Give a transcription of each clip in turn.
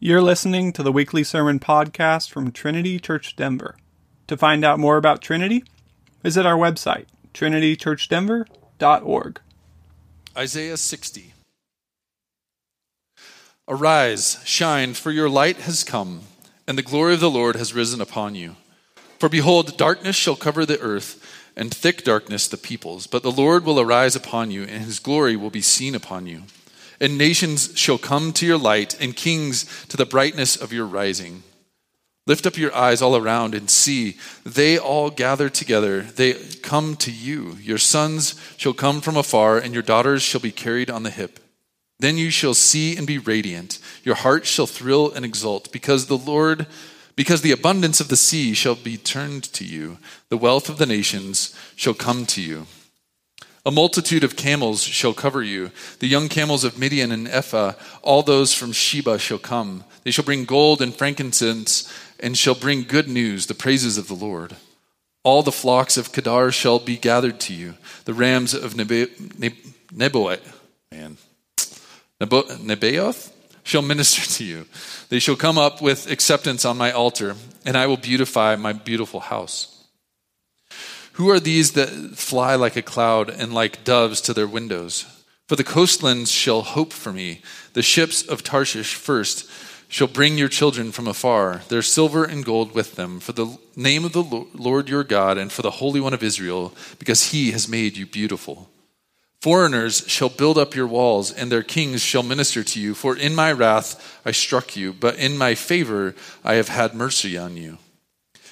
You're listening to the weekly sermon podcast from Trinity Church Denver. To find out more about Trinity, visit our website, trinitychurchdenver.org. Isaiah 60. Arise, shine, for your light has come, and the glory of the Lord has risen upon you. For behold, darkness shall cover the earth, and thick darkness the peoples. But the Lord will arise upon you, and his glory will be seen upon you. And nations shall come to your light, and kings to the brightness of your rising. Lift up your eyes all around and see. They all gather together. They come to you. Your sons shall come from afar, and your daughters shall be carried on the hip. Then you shall see and be radiant. Your heart shall thrill and exult, because the Lord, because the abundance of the sea shall be turned to you. The wealth of the nations shall come to you. A multitude of camels shall cover you. The young camels of Midian and Ephah, all those from Sheba shall come. They shall bring gold and frankincense, and shall bring good news, the praises of the Lord. All the flocks of Kedar shall be gathered to you. The rams of Neboat, man, Nebaioth shall minister to you. They shall come up with acceptance on my altar, and I will beautify my beautiful house. Who are these that fly like a cloud and like doves to their windows? For the coastlands shall hope for me. The ships of Tarshish first shall bring your children from afar, their silver and gold with them, for the name of the Lord your God and for the Holy One of Israel, because he has made you beautiful. Foreigners shall build up your walls, and their kings shall minister to you. For in my wrath I struck you, but in my favor I have had mercy on you.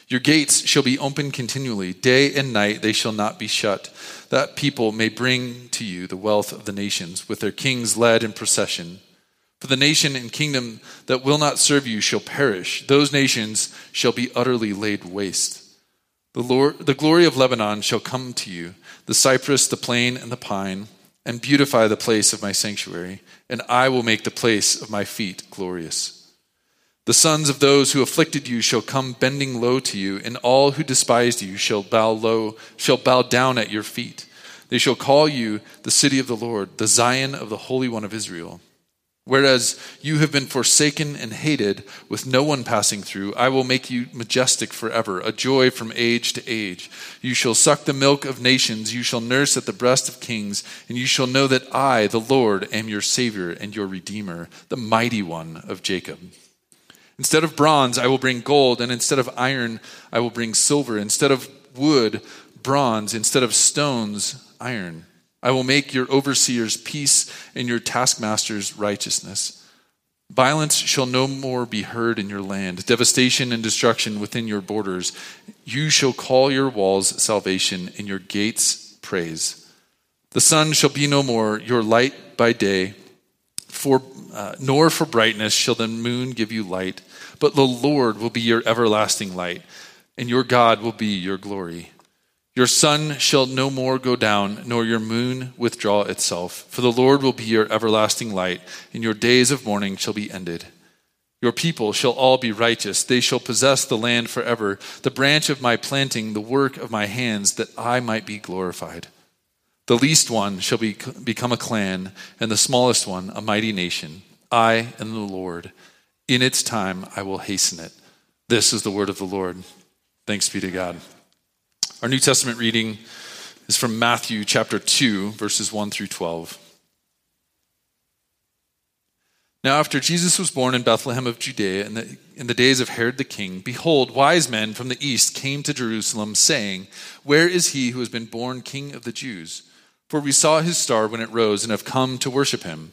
Your gates shall be open continually. Day and night they shall not be shut, that people may bring to you the wealth of the nations, with their kings led in procession. For the nation and kingdom that will not serve you shall perish. Those nations shall be utterly laid waste. The, Lord, the glory of Lebanon shall come to you, the cypress, the plane, and the pine, and beautify the place of my sanctuary, and I will make the place of my feet glorious. The sons of those who afflicted you shall come bending low to you, and all who despised you shall bow low, shall bow down at your feet. They shall call you the city of the Lord, the Zion of the Holy One of Israel. Whereas you have been forsaken and hated, with no one passing through, I will make you majestic forever, a joy from age to age. You shall suck the milk of nations, you shall nurse at the breast of kings, and you shall know that I, the Lord, am your Savior and your Redeemer, the mighty one of Jacob. Instead of bronze, I will bring gold, and instead of iron, I will bring silver. Instead of wood, bronze. Instead of stones, iron. I will make your overseers peace and your taskmasters righteousness. Violence shall no more be heard in your land, devastation and destruction within your borders. You shall call your walls salvation and your gates praise. The sun shall be no more your light by day, for, uh, nor for brightness shall the moon give you light. But the Lord will be your everlasting light, and your God will be your glory. Your sun shall no more go down, nor your moon withdraw itself, for the Lord will be your everlasting light, and your days of mourning shall be ended. Your people shall all be righteous. They shall possess the land forever, the branch of my planting, the work of my hands, that I might be glorified. The least one shall be, become a clan, and the smallest one a mighty nation. I am the Lord in its time, I will hasten it. This is the word of the Lord. Thanks be to God. Our New Testament reading is from Matthew chapter 2, verses 1 through 12. Now, after Jesus was born in Bethlehem of Judea in the, in the days of Herod the king, behold, wise men from the east came to Jerusalem, saying, Where is he who has been born king of the Jews? For we saw his star when it rose and have come to worship him.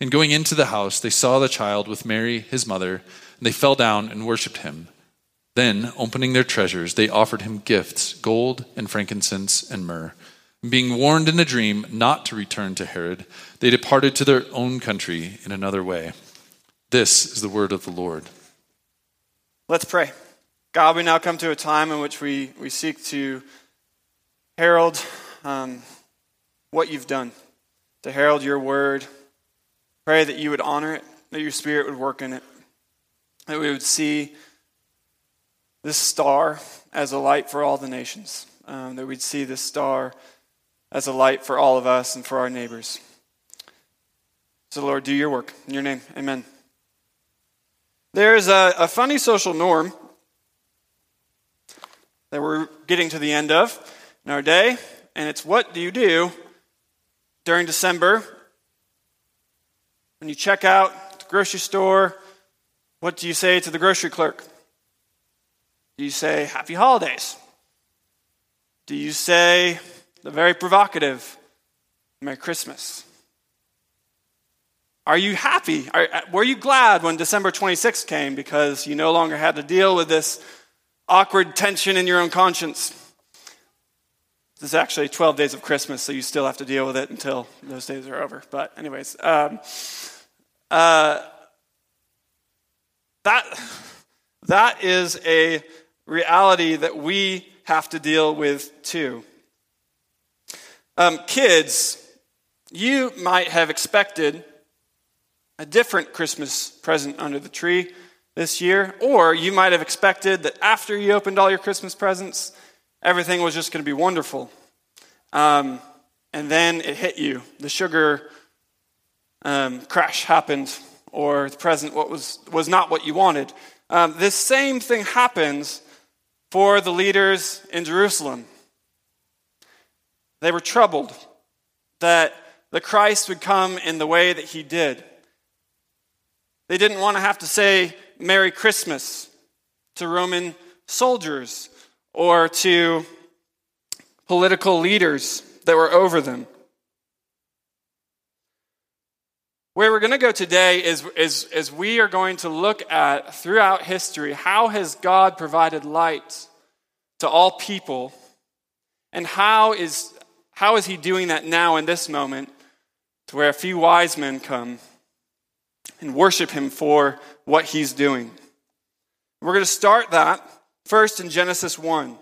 And going into the house, they saw the child with Mary, his mother, and they fell down and worshipped him. Then, opening their treasures, they offered him gifts gold and frankincense and myrrh. And being warned in a dream not to return to Herod, they departed to their own country in another way. This is the word of the Lord. Let's pray. God, we now come to a time in which we, we seek to herald um, what you've done, to herald your word. Pray that you would honor it, that your spirit would work in it, that we would see this star as a light for all the nations, um, that we'd see this star as a light for all of us and for our neighbors. So, Lord, do your work. In your name, amen. There's a, a funny social norm that we're getting to the end of in our day, and it's what do you do during December when you check out at the grocery store? What do you say to the grocery clerk? Do you say happy holidays? Do you say the very provocative Merry Christmas? Are you happy? Are, were you glad when December 26th came because you no longer had to deal with this awkward tension in your own conscience? This is actually 12 days of Christmas, so you still have to deal with it until those days are over. But, anyways, um, uh, that, that is a reality that we have to deal with too. Um, kids, you might have expected a different Christmas present under the tree this year, or you might have expected that after you opened all your Christmas presents, everything was just going to be wonderful. Um, and then it hit you. The sugar um, crash happened, or the present what was, was not what you wanted. Um, this same thing happens for the leaders in Jerusalem. They were troubled that the Christ would come in the way that he did. They didn't want to have to say Merry Christmas to Roman soldiers or to political leaders that were over them. Where we're going to go today is, is, is we are going to look at throughout history how has God provided light to all people and how is, how is he doing that now in this moment to where a few wise men come and worship him for what he's doing. We're going to start that first in Genesis 1.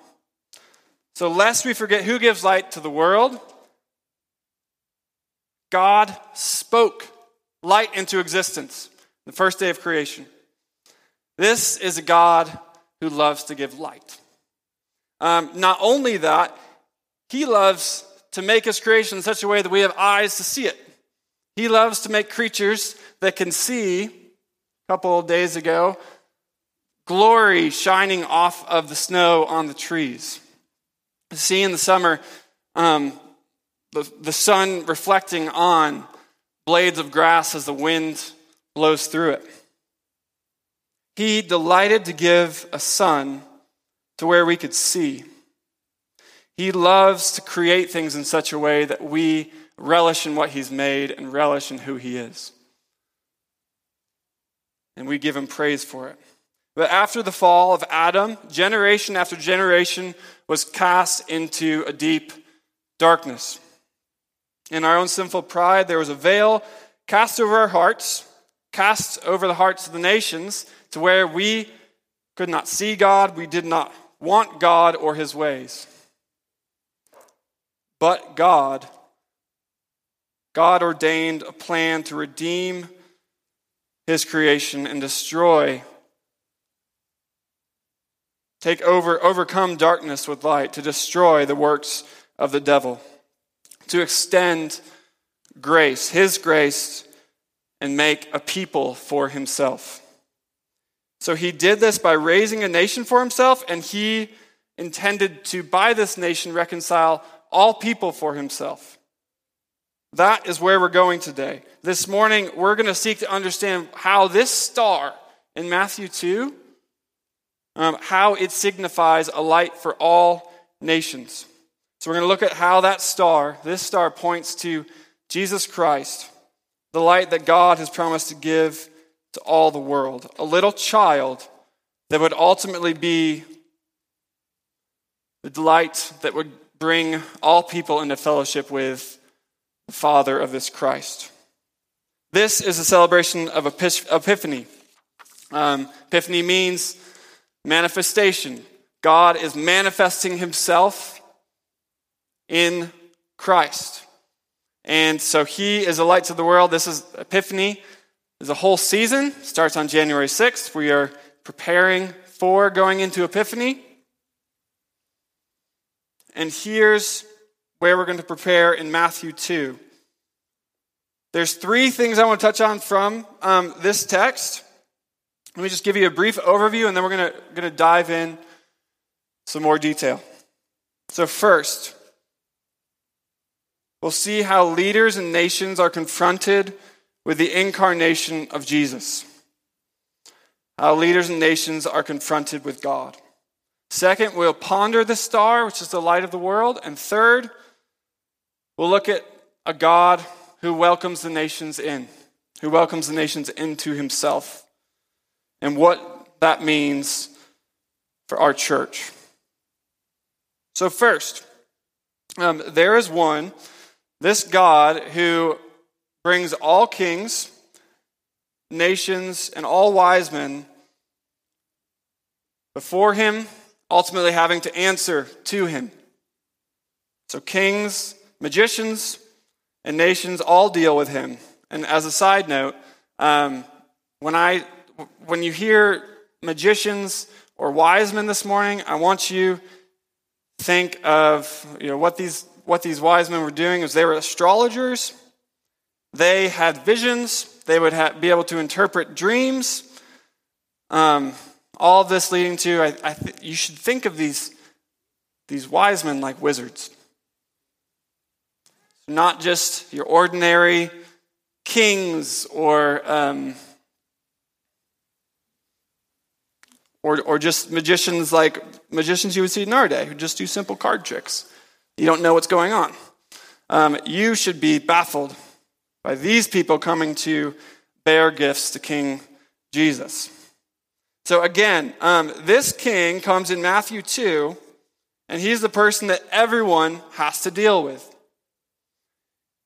So, lest we forget who gives light to the world, God spoke light into existence the first day of creation. This is a God who loves to give light. Um, not only that, he loves to make his creation in such a way that we have eyes to see it. He loves to make creatures that can see, a couple of days ago, glory shining off of the snow on the trees. See in the summer, um, the, the sun reflecting on blades of grass as the wind blows through it. He delighted to give a sun to where we could see. He loves to create things in such a way that we relish in what He's made and relish in who He is. And we give Him praise for it. But after the fall of Adam, generation after generation was cast into a deep darkness. In our own sinful pride, there was a veil cast over our hearts, cast over the hearts of the nations, to where we could not see God, we did not want God or His ways. But God God ordained a plan to redeem his creation and destroy, take over, overcome darkness with light, to destroy the works of the devil, to extend grace, his grace, and make a people for himself. So he did this by raising a nation for himself, and he intended to, by this nation, reconcile all people for himself. That is where we're going today. This morning, we're going to seek to understand how this star in Matthew 2, um, how it signifies a light for all nations. So we're going to look at how that star, this star, points to Jesus Christ, the light that God has promised to give to all the world. A little child that would ultimately be the light that would bring all people into fellowship with the Father of this Christ. This is a celebration of Epiphany. Um, Epiphany means manifestation. God is manifesting himself in Christ. And so he is a light to the world. This is Epiphany. Is a whole season. Starts on January 6th. We are preparing for going into Epiphany. And here's where we're going to prepare in Matthew 2. There's three things I want to touch on from um, this text. Let me just give you a brief overview, and then we're going to, dive in some more detail. So, first, we'll see how leaders and nations are confronted with the incarnation of Jesus. How leaders and nations are confronted with God. Second, we'll ponder the star, which is the light of the world. And third, we'll look at a God who welcomes the nations in, who welcomes the nations into himself, and what that means for our church. So, first, um, there is one, this God who brings all kings, nations, and all wise men before him ultimately having to answer to him. So, kings, magicians, and nations all deal with him. And as a side note, um, when, I, when you hear magicians or wise men this morning, I want you think of you know, what, these, what these wise men were doing is they were astrologers. They had visions. They would have, be able to interpret dreams. Um, all of this leading to, I, I th- you should think of these, these wise men like wizards. Not just your ordinary kings or, um, or, or just magicians like magicians you would see in our day who just do simple card tricks. You don't know what's going on. Um, you should be baffled by these people coming to bear gifts to King Jesus. So again, um, this king comes in Matthew 2, and he's the person that everyone has to deal with.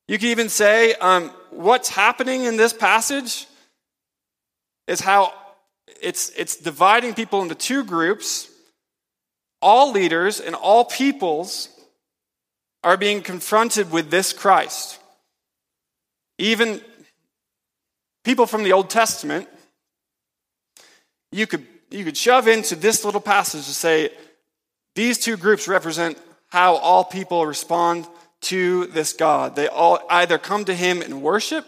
You can even say um, what's happening in this passage is how it's, it's dividing people into two groups. All leaders and all peoples are being confronted with this Christ. Even people from the Old Testament you could, you could shove into this little passage to say these two groups represent how all people respond to this God. They all either come to him in worship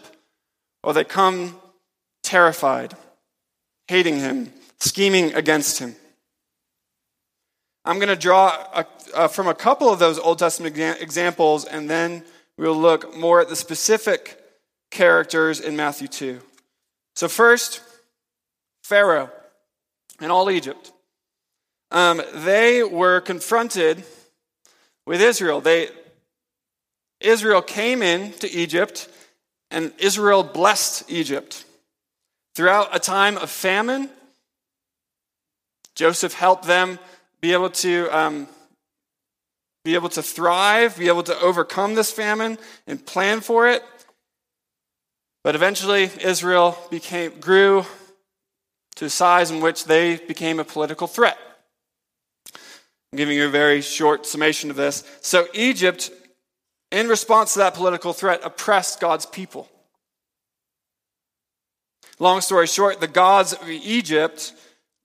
or they come terrified, hating him, scheming against him. I'm going to draw a, uh, from a couple of those Old Testament examples, and then we'll look more at the specific characters in Matthew 2. So, first, Pharaoh and all Egypt. Um, they were confronted with Israel. They, Israel came in to Egypt, and Israel blessed Egypt. Throughout a time of famine, Joseph helped them be able to um, be able to thrive, be able to overcome this famine, and plan for it. But eventually, Israel became grew to a size in which they became a political threat. I'm giving you a very short summation of this. So, Egypt, in response to that political threat, oppressed God's people. Long story short, the gods of Egypt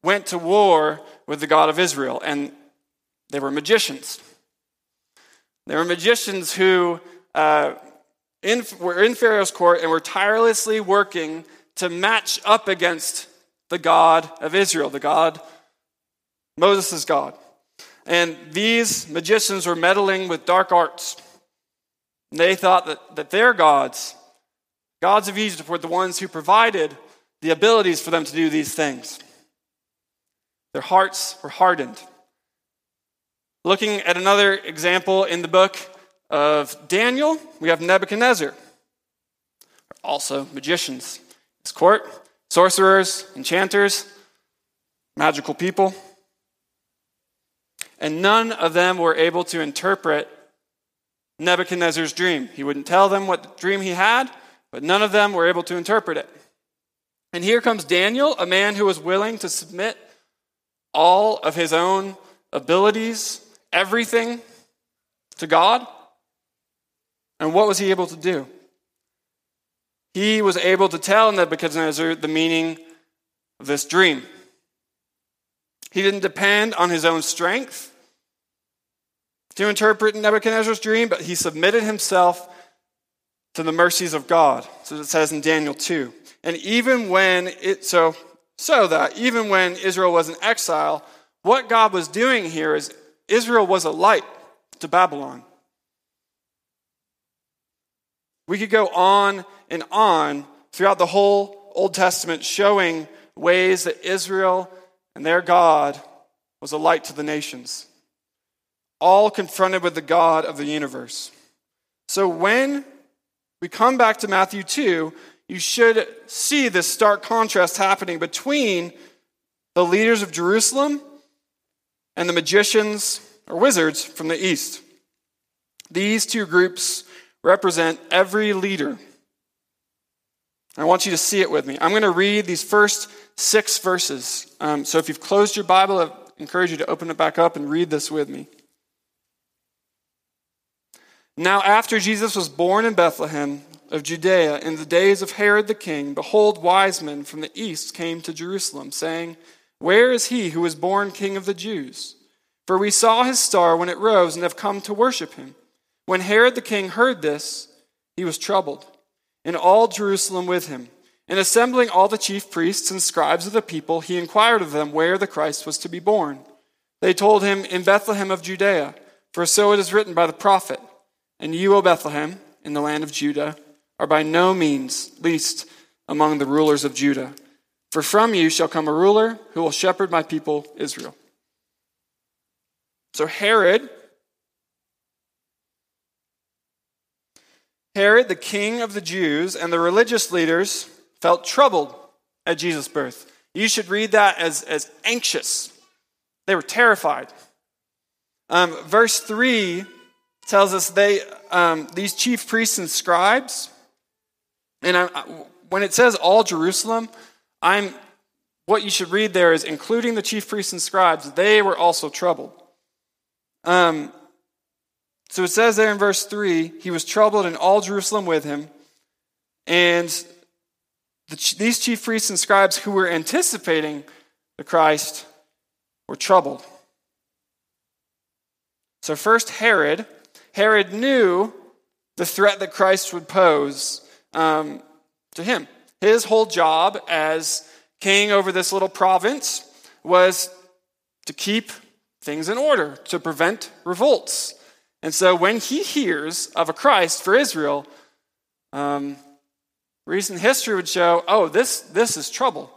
went to war with the God of Israel, and they were magicians. They were magicians who uh, in, were in Pharaoh's court and were tirelessly working to match up against the God of Israel, the God, Moses' God. And these magicians were meddling with dark arts. They thought that, that their gods, gods of Egypt, were the ones who provided the abilities for them to do these things. Their hearts were hardened. Looking at another example in the book of Daniel, we have Nebuchadnezzar, also magicians. His court, sorcerers, enchanters, magical people. And none of them were able to interpret Nebuchadnezzar's dream. He wouldn't tell them what dream he had, but none of them were able to interpret it. And here comes Daniel, a man who was willing to submit all of his own abilities, everything to God. And what was he able to do? He was able to tell Nebuchadnezzar the meaning of this dream. He didn't depend on his own strength to interpret Nebuchadnezzar's dream, but he submitted himself to the mercies of God. So it says in Daniel 2. And even when it, so, so that even when Israel was in exile, what God was doing here is Israel was a light to Babylon. We could go on and on throughout the whole Old Testament showing ways that Israel and their God was a light to the nations, all confronted with the God of the universe. So when we come back to Matthew 2, you should see this stark contrast happening between the leaders of Jerusalem and the magicians or wizards from the east. These two groups represent every leader. I want you to see it with me. I'm going to read these first six verses. Um, so if you've closed your Bible, I encourage you to open it back up and read this with me. Now, after Jesus was born in Bethlehem of Judea in the days of Herod the king, behold, wise men from the east came to Jerusalem, saying, Where is he who was born king of the Jews? For we saw his star when it rose and have come to worship him. When Herod the king heard this, he was troubled, and all Jerusalem with him. And assembling all the chief priests and scribes of the people, he inquired of them where the Christ was to be born. They told him, In Bethlehem of Judea, for so it is written by the prophet, And you, O Bethlehem, in the land of Judah, are by no means least among the rulers of Judah. For from you shall come a ruler who will shepherd my people Israel. So Herod, Herod, the king of the Jews, and the religious leaders felt troubled at Jesus' birth. You should read that as, as anxious. They were terrified. Um, verse 3 tells us they, um, these chief priests and scribes, and I, when it says all Jerusalem, I'm, what you should read there is including the chief priests and scribes, they were also troubled. Um, so it says there in verse 3 he was troubled and all Jerusalem with him. And the, these chief priests and scribes who were anticipating the Christ were troubled. So, first, Herod. Herod knew the threat that Christ would pose um, to him. His whole job as king over this little province was to keep things in order, to prevent revolts. And so, when he hears of a Christ for Israel, um, Recent history would show oh, this, this is trouble.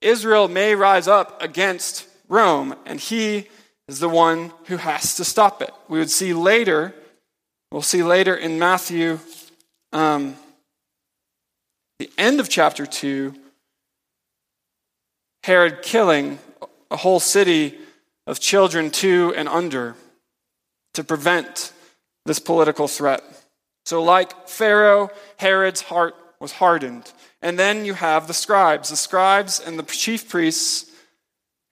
Israel may rise up against Rome, and he is the one who has to stop it. We would see later, we'll see later in Matthew, um, the end of chapter 2, Herod killing a whole city of children two and under to prevent this political threat. So, like Pharaoh, Herod's heart was hardened. And then you have the scribes, the scribes and the chief priests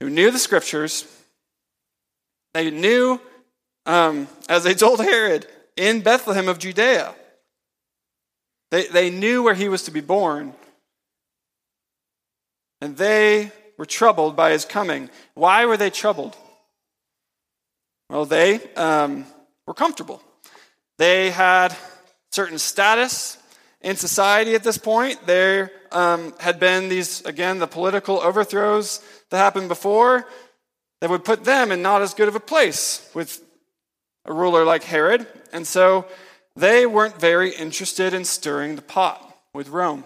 who knew the scriptures. They knew, um, as they told Herod, in Bethlehem of Judea. They, they knew where he was to be born. And they were troubled by his coming. Why were they troubled? Well, they um, were comfortable. They had certain status, in society at this point. There um, had been these, again, the political overthrows that happened before that would put them in not as good of a place with a ruler like Herod. And so they weren't very interested in stirring the pot with Rome.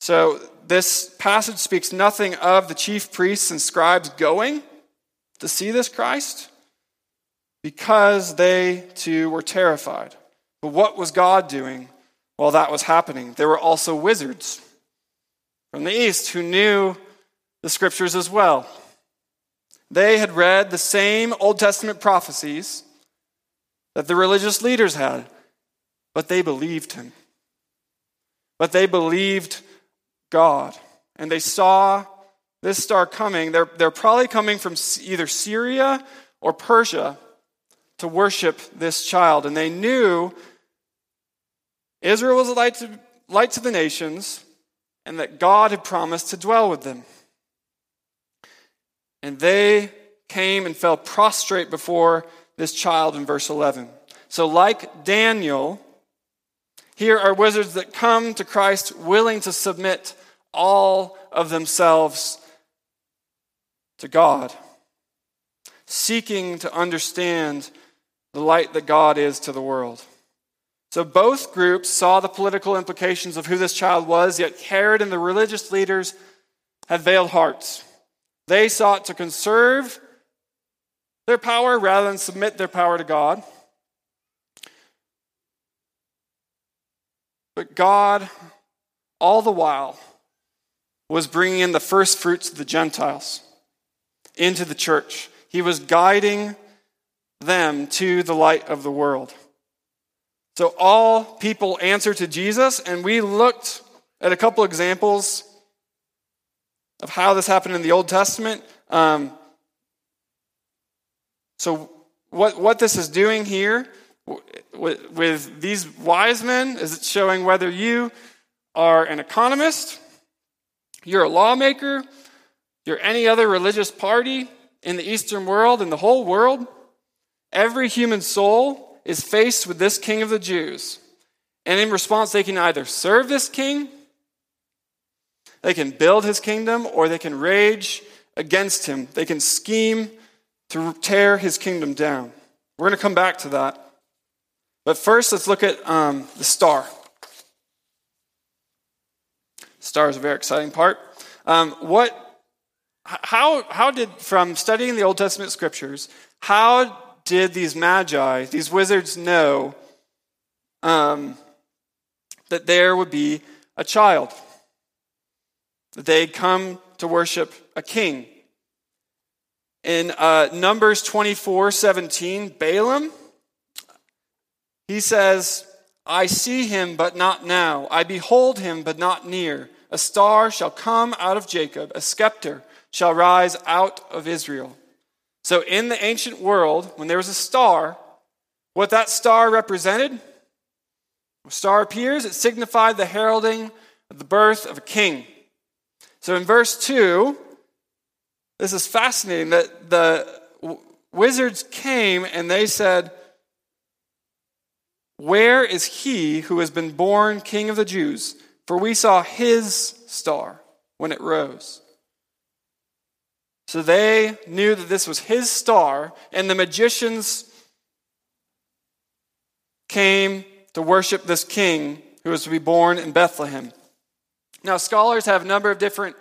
So, this passage speaks nothing of the chief priests and scribes going to see this Christ because they too were terrified. But what was God doing while that was happening? There were also wizards from the east who knew the scriptures as well. They had read the same Old Testament prophecies that the religious leaders had, but they believed him. But they believed God. And they saw this star coming. They're, they're probably coming from either Syria or Persia to worship this child. And they knew Israel was a light to, light to the nations and that God had promised to dwell with them. And they came and fell prostrate before this child in verse 11. So, like Daniel, here are wizards that come to Christ willing to submit all of themselves to God, seeking to understand the light that God is to the world. So both groups saw the political implications of who this child was, yet Herod and the religious leaders had veiled hearts. They sought to conserve their power rather than submit their power to God. But God, all the while, was bringing in the first fruits of the Gentiles into the church. He was guiding them to the light of the world. So all people answer to Jesus, and we looked at a couple examples of how this happened in the Old Testament. Um, so, what, what this is doing here with, with these wise men is it's showing whether you are an economist, you're a lawmaker, you're any other religious party in the Eastern world, in the whole world, every human soul is faced with this king of the Jews. And in response, they can either serve this king, they can build his kingdom, or they can rage against him. They can scheme to tear his kingdom down. We're going to come back to that. But first, let's look at um, the star. Star is a very exciting part. Um, what how, how did, from studying the Old Testament scriptures, how did these magi, these wizards, know um, that there would be a child? They'd come to worship a king. In uh, Numbers 24 17, Balaam, he says, I see him, but not now. I behold him, but not near. A star shall come out of Jacob, a scepter shall rise out of Israel. So, in the ancient world, when there was a star, what that star represented, a star appears, it signified the heralding of the birth of a king. So, in verse 2, this is fascinating that the wizards came and they said, Where is he who has been born king of the Jews? For we saw his star when it rose. So they knew that this was his star, and the magicians came to worship this king who was to be born in Bethlehem. Now, scholars have a number of different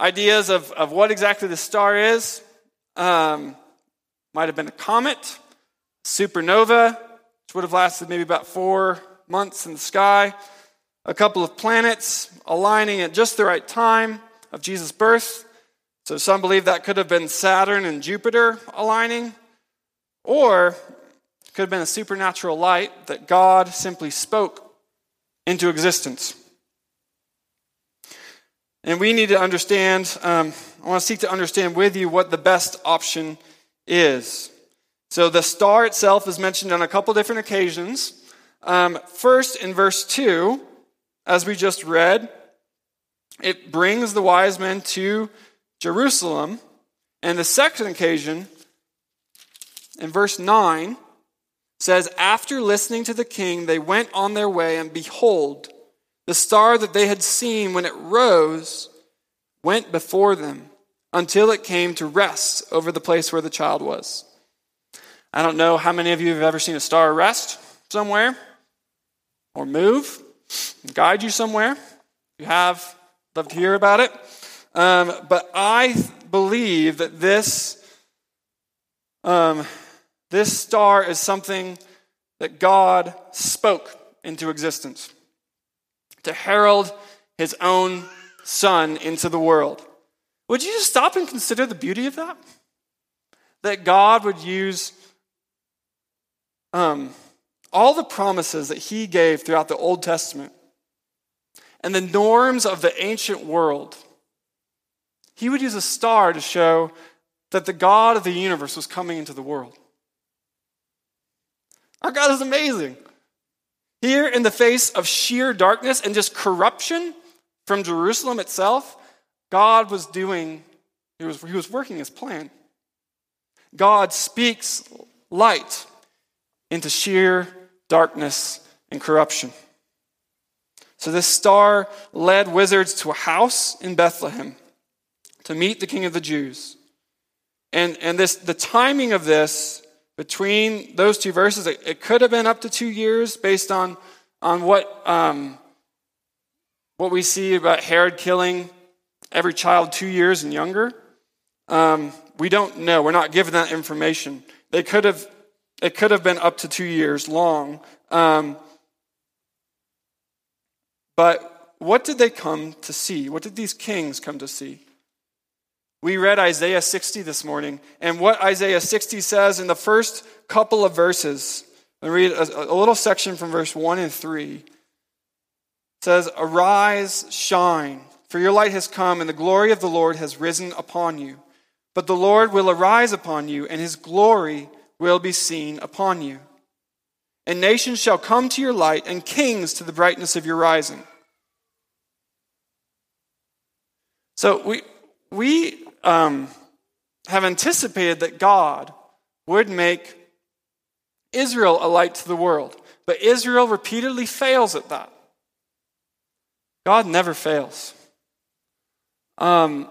ideas of, of what exactly the star is. Um, might have been a comet, supernova, which would have lasted maybe about four months in the sky, a couple of planets aligning at just the right time of Jesus' birth. So some believe that could have been Saturn and Jupiter aligning, or it could have been a supernatural light that God simply spoke into existence. And we need to understand, um, I want to seek to understand with you what the best option is. So the star itself is mentioned on a couple different occasions. Um, first, in verse 2, as we just read, it brings the wise men to Jerusalem. And the second occasion, in verse 9, says, After listening to the king, they went on their way, and behold, the star that they had seen when it rose went before them until it came to rest over the place where the child was. I don't know how many of you have ever seen a star rest somewhere or move, guide you somewhere. You have love to hear about it. Um, but I believe that this, um, this star is something that God spoke into existence to herald his own son into the world. Would you just stop and consider the beauty of that? That God would use um, all the promises that he gave throughout the Old Testament and the norms of the ancient world. He would use a star to show that the God of the universe was coming into the world. Our God is amazing. Here, in the face of sheer darkness and just corruption from Jerusalem itself, God was doing, he was, he was working his plan. God speaks light into sheer darkness and corruption. So this star led wizards to a house in Bethlehem to meet the king of the Jews. And, and this, the timing of this between those two verses, it, it could have been up to two years based on, on what, um, what we see about Herod killing every child two years and younger. Um, we don't know. We're not given that information. They could have, it could have been up to two years long. Um, but what did they come to see? What did these kings come to see? We read Isaiah 60 this morning, and what Isaiah 60 says in the first couple of verses, I read a, a little section from verse 1 and 3. Says, Arise, shine, for your light has come, and the glory of the Lord has risen upon you. But the Lord will arise upon you, and his glory will be seen upon you. And nations shall come to your light, and kings to the brightness of your rising. So we, we um, have anticipated that God would make Israel a light to the world. But Israel repeatedly fails at that. God never fails. Um,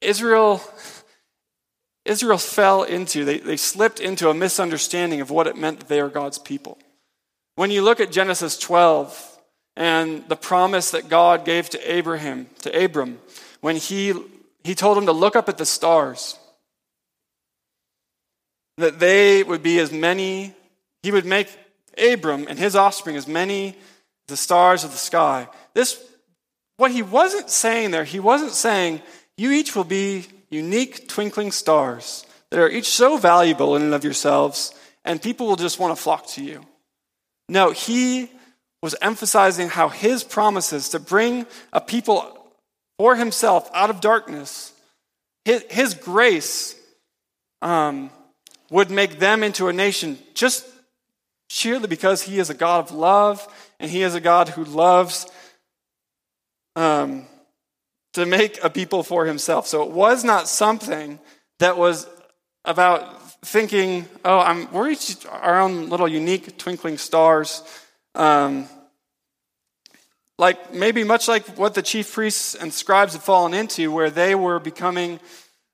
Israel, Israel fell into, they, they slipped into a misunderstanding of what it meant that they are God's people. When you look at Genesis 12, and the promise that God gave to Abraham, to Abram, when he, he told him to look up at the stars, that they would be as many, he would make Abram and his offspring as many the stars of the sky. This, what he wasn't saying there, he wasn't saying, you each will be unique twinkling stars that are each so valuable in and of yourselves, and people will just want to flock to you. No, he was emphasizing how his promises to bring a people for himself out of darkness, his, his grace um, would make them into a nation just sheerly because he is a God of love and he is a God who loves um, to make a people for himself. So it was not something that was about thinking, oh, I'm, we're each our own little unique twinkling stars. Um, like maybe much like what the chief priests and scribes had fallen into, where they were becoming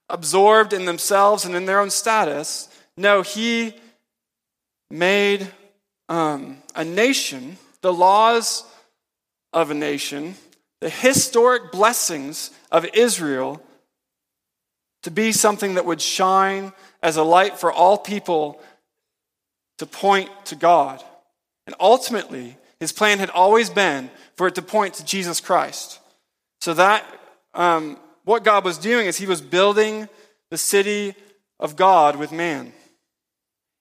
absorbed in themselves and in their own status. No, he made um, a nation, the laws of a nation, the historic blessings of Israel to be something that would shine as a light for all people to point to God. And ultimately, his plan had always been for it to point to Jesus Christ. So that um, what God was doing is he was building the city of God with man.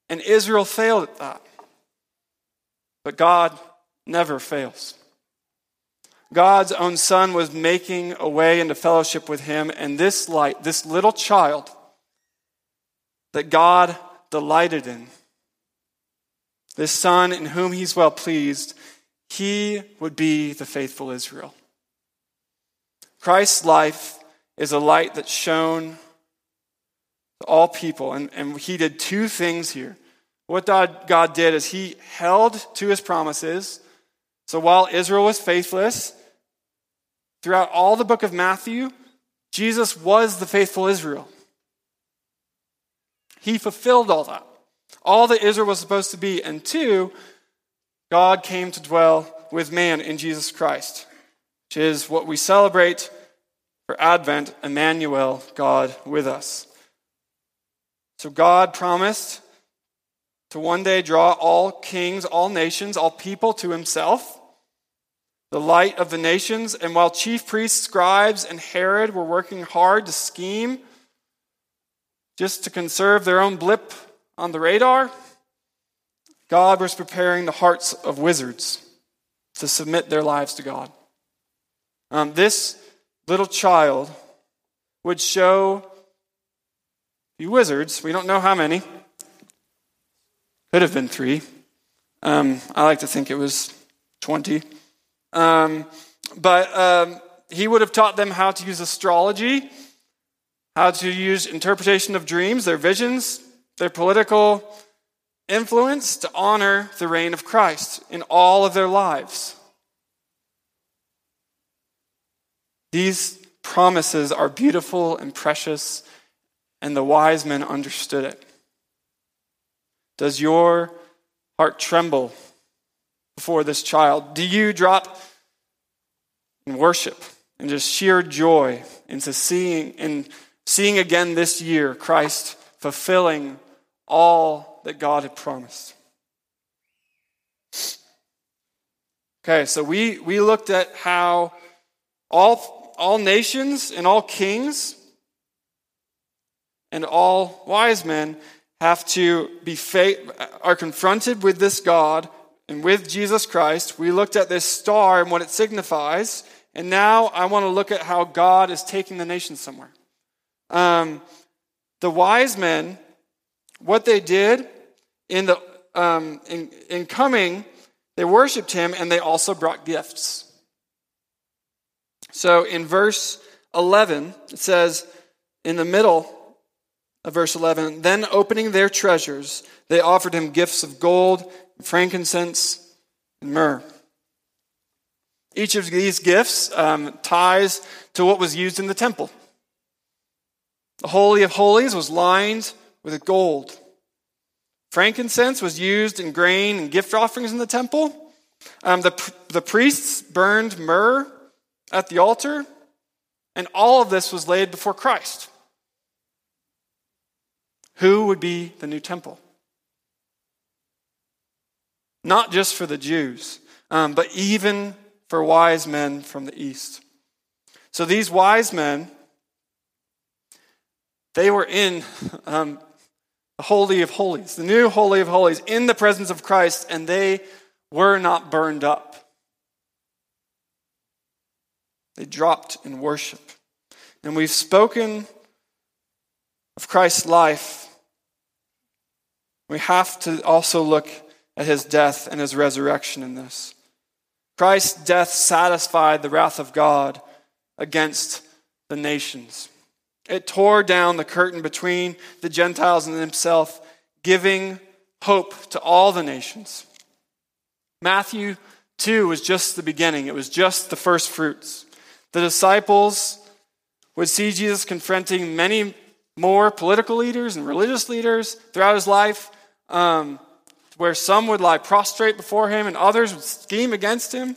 And Israel failed at that. But God never fails. God's own son was making a way into fellowship with him, and this light, this little child that God delighted in, this son in whom he's well pleased, he would be the faithful Israel. Christ's life is a light that shone to all people, and, and he did two things here. What God, God did is he held to his promises. So while Israel was faithless, throughout all the book of Matthew, Jesus was the faithful Israel. He fulfilled all that, all that Israel was supposed to be. And two, God came to dwell with man in Jesus Christ, which is what we celebrate for Advent, Emmanuel, God with us. So God promised to one day draw all kings, all nations, all people to himself, the light of the nations. And while chief priests, scribes, and Herod were working hard to scheme just to conserve their own blip on the radar, God was preparing the hearts of wizards to submit their lives to God. Um, this little child would show you wizards, we don't know how many, could have been three. Um, I like to think it was 20. Um, but um, he would have taught them how to use astrology, how to use interpretation of dreams, their visions, their political influence to honor the reign of Christ in all of their lives. These promises are beautiful and precious, and the wise men understood it. Does your heart tremble before this child? Do you drop in worship and just sheer joy into seeing and seeing again this year Christ fulfilling all that God had promised? Okay, so we, we looked at how all, all nations and all kings and all wise men have to be are confronted with this God and with Jesus Christ. We looked at this star and what it signifies. And now I want to look at how God is taking the nation somewhere. Um, the wise men, what they did in, the, um, in, in coming, they worshiped him and they also brought gifts. So in verse 11, it says, in the middle of verse 11, then opening their treasures, they offered him gifts of gold, frankincense, and myrrh. Each of these gifts um, ties to what was used in the temple. The Holy of Holies was lined with gold. Frankincense was used in grain and gift offerings in the temple. Um, the, the priests burned myrrh at the altar, and all of this was laid before Christ. Who would be the new temple? Not just for the Jews, um, but even for wise men from the east. So these wise men, they were in um, the Holy of Holies, the new Holy of Holies, in the presence of Christ, and they were not burned up. They dropped in worship. And we've spoken of Christ's life. We have to also look at his death and his resurrection in this. Christ's death satisfied the wrath of God against the nations. It tore down the curtain between the Gentiles and himself, giving hope to all the nations. Matthew 2 was just the beginning, it was just the first fruits. The disciples would see Jesus confronting many more political leaders and religious leaders throughout his life, um, where some would lie prostrate before him and others would scheme against him.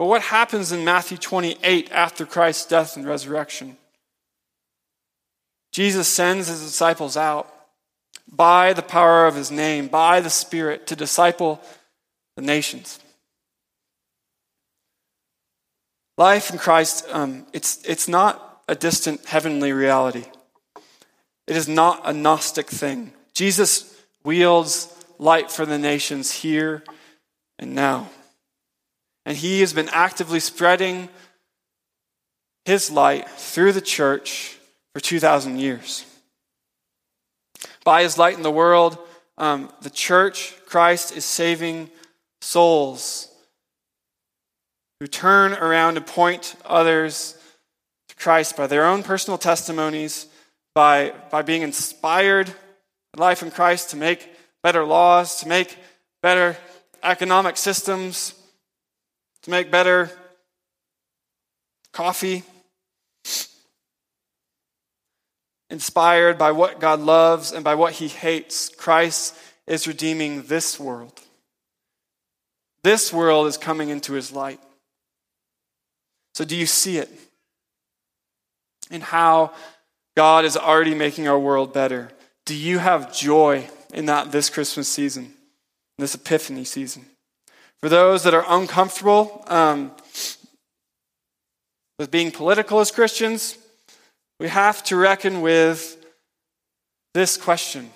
But what happens in Matthew 28 after Christ's death and resurrection? Jesus sends his disciples out by the power of his name, by the Spirit, to disciple the nations. Life in Christ, um, it's, it's not a distant heavenly reality. It is not a Gnostic thing. Jesus wields light for the nations here and now. And he has been actively spreading his light through the church for 2,000 years. By his light in the world, um, the church, Christ, is saving souls who turn around and point others to Christ by their own personal testimonies, by, by being inspired life in Christ to make better laws, to make better economic systems, to make better coffee. Inspired by what God loves and by what he hates, Christ is redeeming this world. this world is coming into his light. So, do you see it? In how God is already making our world better. Do you have joy in that this Christmas season, this Epiphany season? For those that are uncomfortable um, with being political as Christians, we have to reckon with this question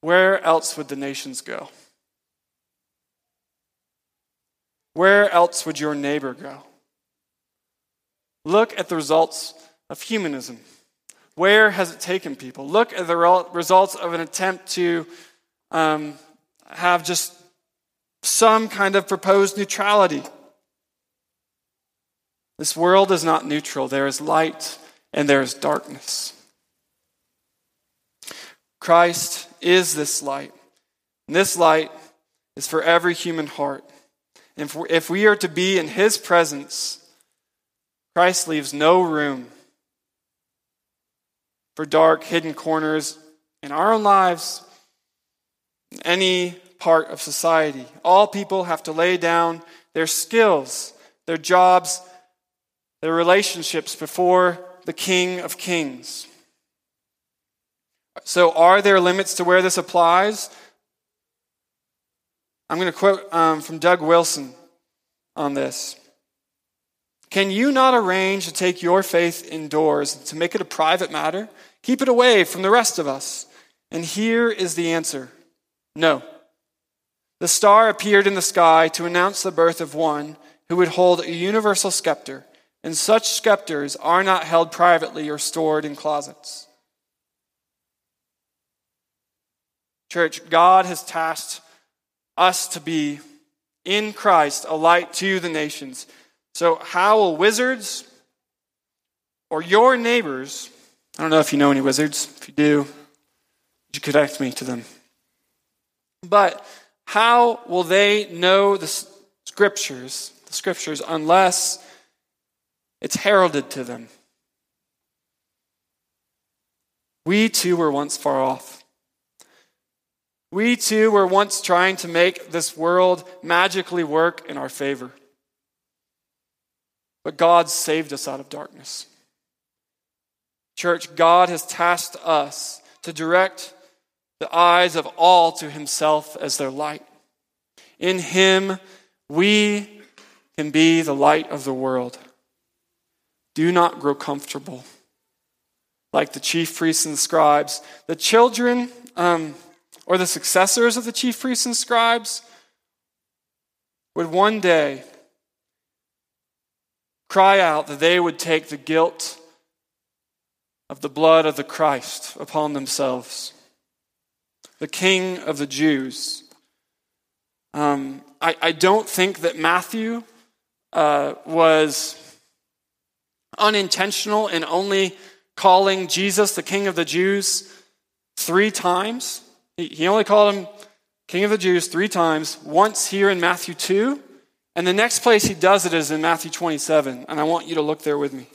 Where else would the nations go? Where else would your neighbor go? Look at the results of humanism. Where has it taken people? Look at the results of an attempt to um, have just some kind of proposed neutrality. This world is not neutral. There is light and there is darkness. Christ is this light. And this light is for every human heart. And if we are to be in his presence, Christ leaves no room for dark, hidden corners in our own lives, any part of society. All people have to lay down their skills, their jobs, their relationships before the King of Kings. So, are there limits to where this applies? I'm going to quote um, from Doug Wilson on this. Can you not arrange to take your faith indoors to make it a private matter? Keep it away from the rest of us. And here is the answer no. The star appeared in the sky to announce the birth of one who would hold a universal scepter, and such scepters are not held privately or stored in closets. Church, God has tasked us to be in Christ a light to the nations. So, how will wizards or your neighbors, I don't know if you know any wizards, if you do, you connect me to them. But how will they know the scriptures, the scriptures, unless it's heralded to them? We too were once far off. We too were once trying to make this world magically work in our favor. But God saved us out of darkness. Church, God has tasked us to direct the eyes of all to Himself as their light. In Him, we can be the light of the world. Do not grow comfortable like the chief priests and scribes. The children, um, or the successors of the chief priests and scribes, would one day cry out that they would take the guilt of the blood of the Christ upon themselves. The King of the Jews. Um, I, I, don't think that Matthew uh, was unintentional in only calling Jesus the King of the Jews three times. He, he only called him King of the Jews three times, once here in Matthew 2, and the next place he does it is in Matthew 27, and I want you to look there with me.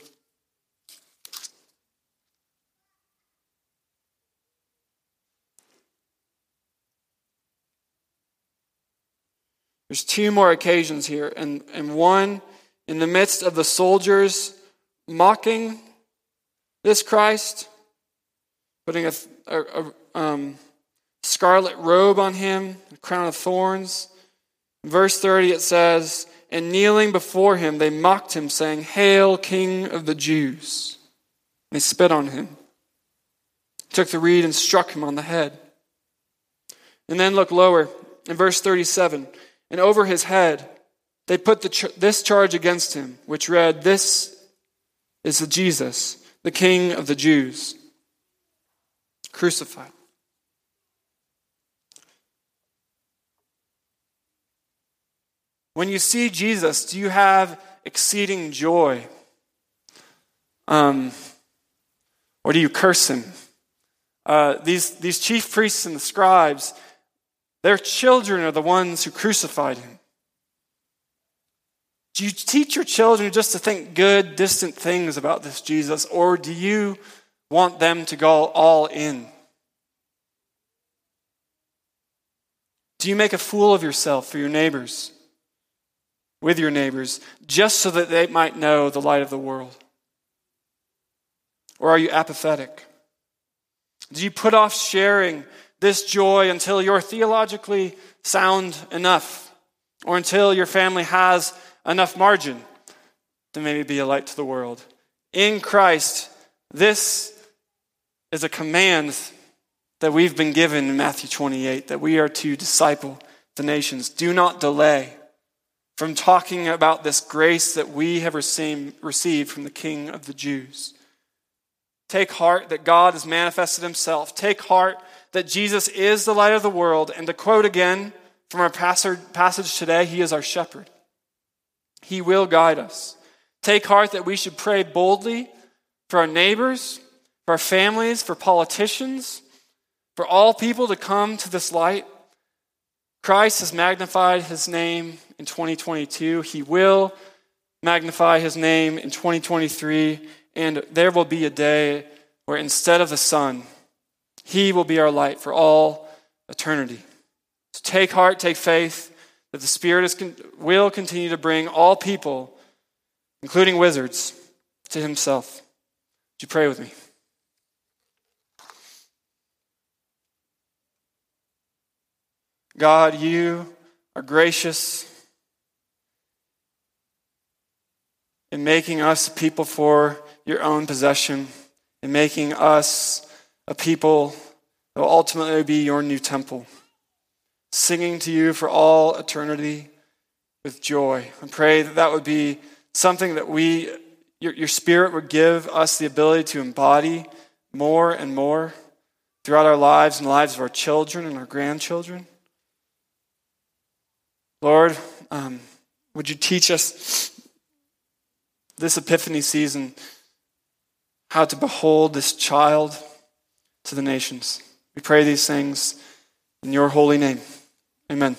There's two more occasions here, and, and one in the midst of the soldiers mocking this Christ, putting a, a, a um, scarlet robe on him, a crown of thorns. In verse 30, it says, And kneeling before him, they mocked him, saying, Hail, King of the Jews. And they spit on him, took the reed and struck him on the head. And then look lower in verse 37 And over his head, they put the, this charge against him, which read, This is the Jesus, the King of the Jews, crucified. When you see Jesus, do you have exceeding joy? Um, or do you curse him? Uh, these, these chief priests and the scribes, their children are the ones who crucified him. Do you teach your children just to think good, distant things about this Jesus, or do you want them to go all in? Do you make a fool of yourself for your neighbors, with your neighbors, just so that they might know the light of the world? Or are you apathetic? Do you put off sharing this joy until you're theologically sound enough, or until your family has enough margin to maybe be a light to the world? In Christ, this is a command that we've been given in Matthew 28 that we are to disciple the nations. Do not delay from talking about this grace that we have received from the King of the Jews. Take heart that God has manifested himself. Take heart that Jesus is the light of the world. And to quote again from our passage today, he is our shepherd. He will guide us. Take heart that we should pray boldly for our neighbors, for our families, for politicians, for all people to come to this light. Christ has magnified his name in 2022. He will magnify his name in 2023. And there will be a day where instead of the sun, he will be our light for all eternity. So take heart, take faith that the Spirit is, will continue to bring all people, including wizards, to himself. Would you pray with me? God, you are gracious in making us people for your own possession, in making us a people that will ultimately be your new temple, singing to you for all eternity with joy. I pray that that would be something that we, your, your Spirit would give us the ability to embody more and more throughout our lives and the lives of our children and our grandchildren. Lord, um, would you teach us this Epiphany season how to behold this child to the nations? We pray these things in your holy name. Amen.